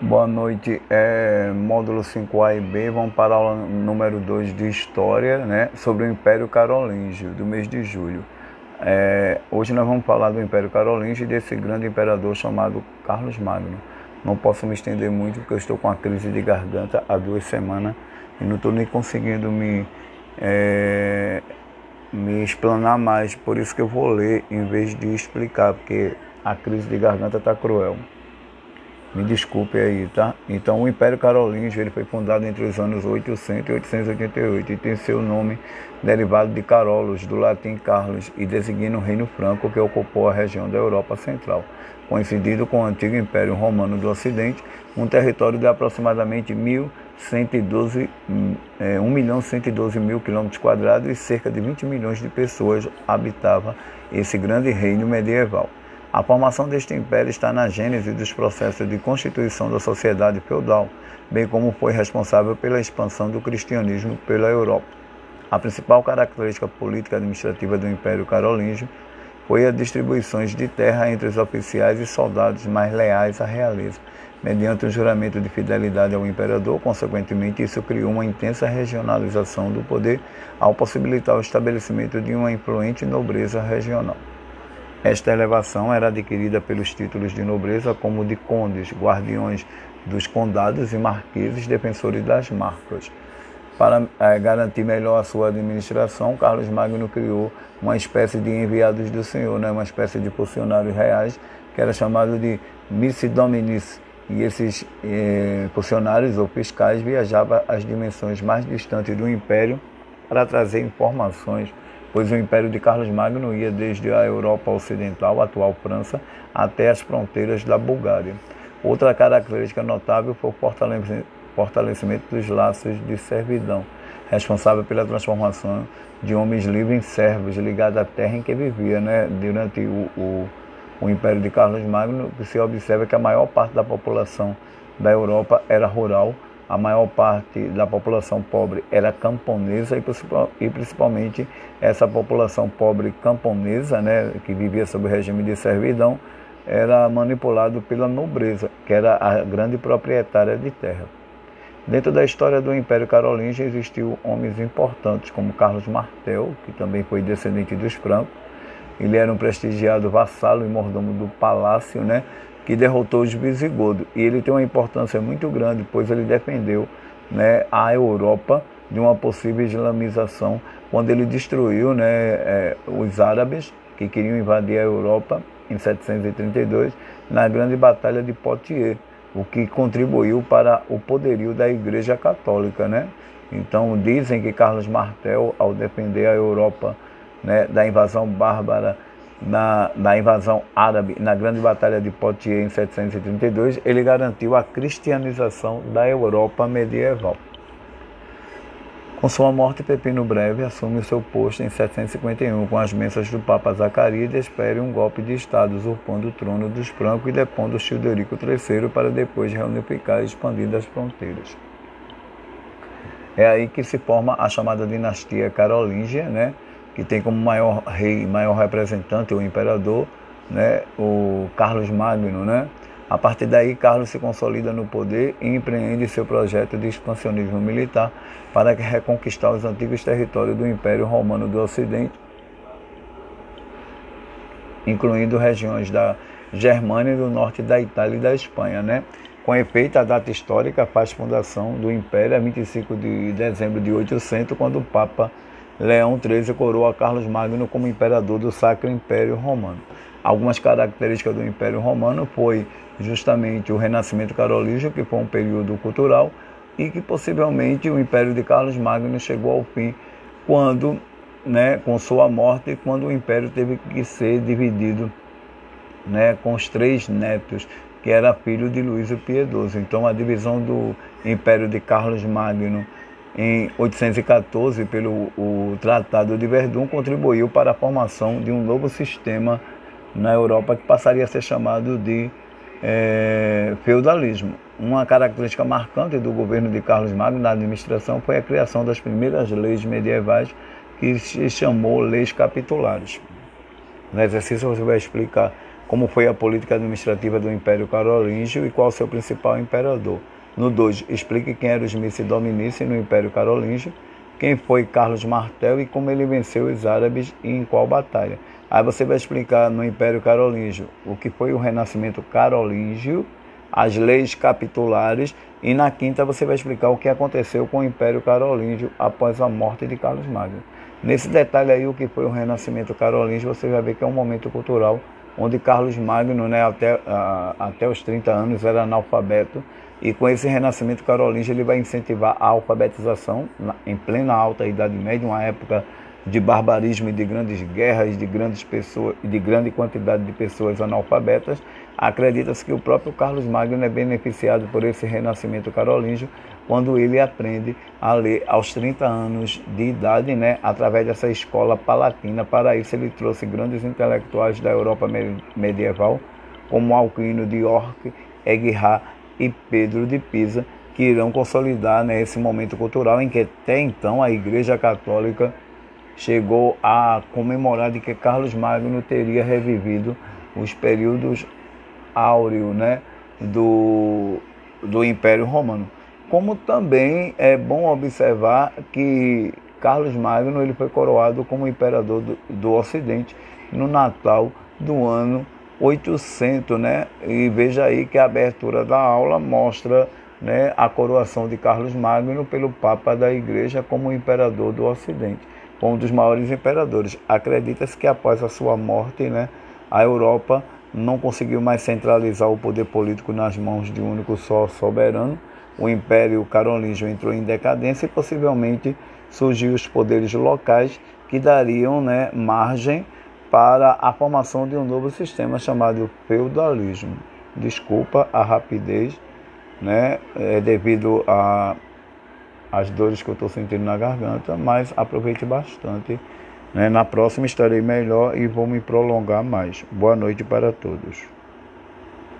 Boa noite, é, módulo 5A e B, vamos para a aula número 2 de História, né, sobre o Império Carolíngio, do mês de julho. É, hoje nós vamos falar do Império Carolíngio e desse grande imperador chamado Carlos Magno. Não posso me estender muito porque eu estou com uma crise de garganta há duas semanas e não estou nem conseguindo me, é, me explanar mais, por isso que eu vou ler em vez de explicar, porque a crise de garganta está cruel. Me desculpe aí, tá? Então, o Império Carolíngio ele foi fundado entre os anos 800 e 888 e tem seu nome derivado de Carolos, do latim Carlos, e designa o Reino Franco que ocupou a região da Europa Central, coincidindo com o antigo Império Romano do Ocidente, um território de aproximadamente 1.112, é, 1 milhão 112 mil quilômetros quadrados e cerca de 20 milhões de pessoas habitava esse grande reino medieval. A formação deste império está na gênese dos processos de constituição da sociedade feudal, bem como foi responsável pela expansão do cristianismo pela Europa. A principal característica política administrativa do Império Carolíngio foi a distribuição de terra entre os oficiais e soldados mais leais à realeza, mediante o um juramento de fidelidade ao imperador. Consequentemente, isso criou uma intensa regionalização do poder, ao possibilitar o estabelecimento de uma influente nobreza regional. Esta elevação era adquirida pelos títulos de nobreza como de condes, guardiões dos condados e marqueses, defensores das marcas. Para é, garantir melhor a sua administração, Carlos Magno criou uma espécie de enviados do Senhor, né? uma espécie de funcionários reais, que era chamado de missi dominis. E esses eh, funcionários ou fiscais viajavam às dimensões mais distantes do império para trazer informações pois o Império de Carlos Magno ia desde a Europa Ocidental, atual França, até as fronteiras da Bulgária. Outra característica notável foi o fortalecimento dos laços de servidão, responsável pela transformação de homens livres em servos ligados à terra em que vivia. Né? Durante o, o, o Império de Carlos Magno, se observa que a maior parte da população da Europa era rural, a maior parte da população pobre era camponesa e principalmente essa população pobre camponesa, né, que vivia sob o regime de servidão, era manipulado pela nobreza, que era a grande proprietária de terra. Dentro da história do Império Carolíngio existiu homens importantes como Carlos Martel, que também foi descendente dos francos. Ele era um prestigiado vassalo e mordomo do palácio, né? Que derrotou os visigodos. E ele tem uma importância muito grande, pois ele defendeu né, a Europa de uma possível islamização, quando ele destruiu né, é, os árabes que queriam invadir a Europa em 732, na grande batalha de Poitiers, o que contribuiu para o poderio da Igreja Católica. Né? Então dizem que Carlos Martel, ao defender a Europa né, da invasão bárbara na, na invasão árabe, na grande batalha de Poitiers em 732, ele garantiu a cristianização da Europa medieval. Com sua morte, Pepino Breve assume seu posto em 751 com as bênçãos do Papa Zacarias espere um golpe de Estado usurpando o trono dos francos e depondo Childerico III para depois reunificar e expandir as fronteiras. É aí que se forma a chamada dinastia carolíngia, né? Que tem como maior rei, maior representante, o imperador, né, o Carlos Magno. Né? A partir daí, Carlos se consolida no poder e empreende seu projeto de expansionismo militar para reconquistar os antigos territórios do Império Romano do Ocidente, incluindo regiões da Germânia, do norte da Itália e da Espanha. Né? Com efeito, a data histórica faz fundação do Império a 25 de dezembro de 800, quando o Papa Leão XIII coroa Carlos Magno como imperador do Sacro Império Romano. Algumas características do Império Romano foi justamente o Renascimento Carolígio, que foi um período cultural, e que possivelmente o Império de Carlos Magno chegou ao fim quando, né, com sua morte, quando o Império teve que ser dividido né, com os três netos, que era filho de Luís o Piedoso. Então a divisão do Império de Carlos Magno em 814, pelo o Tratado de Verdun, contribuiu para a formação de um novo sistema na Europa que passaria a ser chamado de é, feudalismo. Uma característica marcante do governo de Carlos Magno na administração foi a criação das primeiras leis medievais que se chamou leis capitulares. No exercício você vai explicar como foi a política administrativa do Império Carolíngio e qual o seu principal imperador. No 2, explique quem era os Mice Dominici no Império Carolíngio, quem foi Carlos Martel e como ele venceu os árabes e em qual batalha. Aí você vai explicar no Império Carolíngio o que foi o Renascimento Carolíngio, as leis capitulares, e na quinta você vai explicar o que aconteceu com o Império Carolíngio após a morte de Carlos Magno. Nesse detalhe aí, o que foi o Renascimento Carolíngio, você vai ver que é um momento cultural onde Carlos Magno, né, até, até os 30 anos, era analfabeto, e com esse renascimento carolíngio ele vai incentivar a alfabetização na, em plena alta Idade Média, uma época de barbarismo e de grandes guerras, de grandes pessoas, de grande quantidade de pessoas analfabetas, acredita-se que o próprio Carlos Magno é beneficiado por esse renascimento carolíngio quando ele aprende a ler aos 30 anos de idade, né, através dessa escola palatina. Para isso ele trouxe grandes intelectuais da Europa medieval, como Alquino de York, Eguihá e Pedro de Pisa, que irão consolidar né, esse momento cultural em que até então a Igreja Católica chegou a comemorar de que Carlos Magno teria revivido os períodos áureos né, do, do Império Romano. Como também é bom observar que Carlos Magno ele foi coroado como imperador do, do Ocidente no Natal do ano 800, né? E veja aí que a abertura da aula mostra né, a coroação de Carlos Magno pelo Papa da Igreja como imperador do Ocidente um dos maiores imperadores. Acredita-se que após a sua morte, né, a Europa não conseguiu mais centralizar o poder político nas mãos de um único só soberano. O Império Carolíngio entrou em decadência e possivelmente surgiu os poderes locais que dariam né, margem para a formação de um novo sistema chamado feudalismo. Desculpa a rapidez, né, é devido a as dores que eu estou sentindo na garganta, mas aproveite bastante. Né? Na próxima estarei melhor e vou me prolongar mais. Boa noite para todos.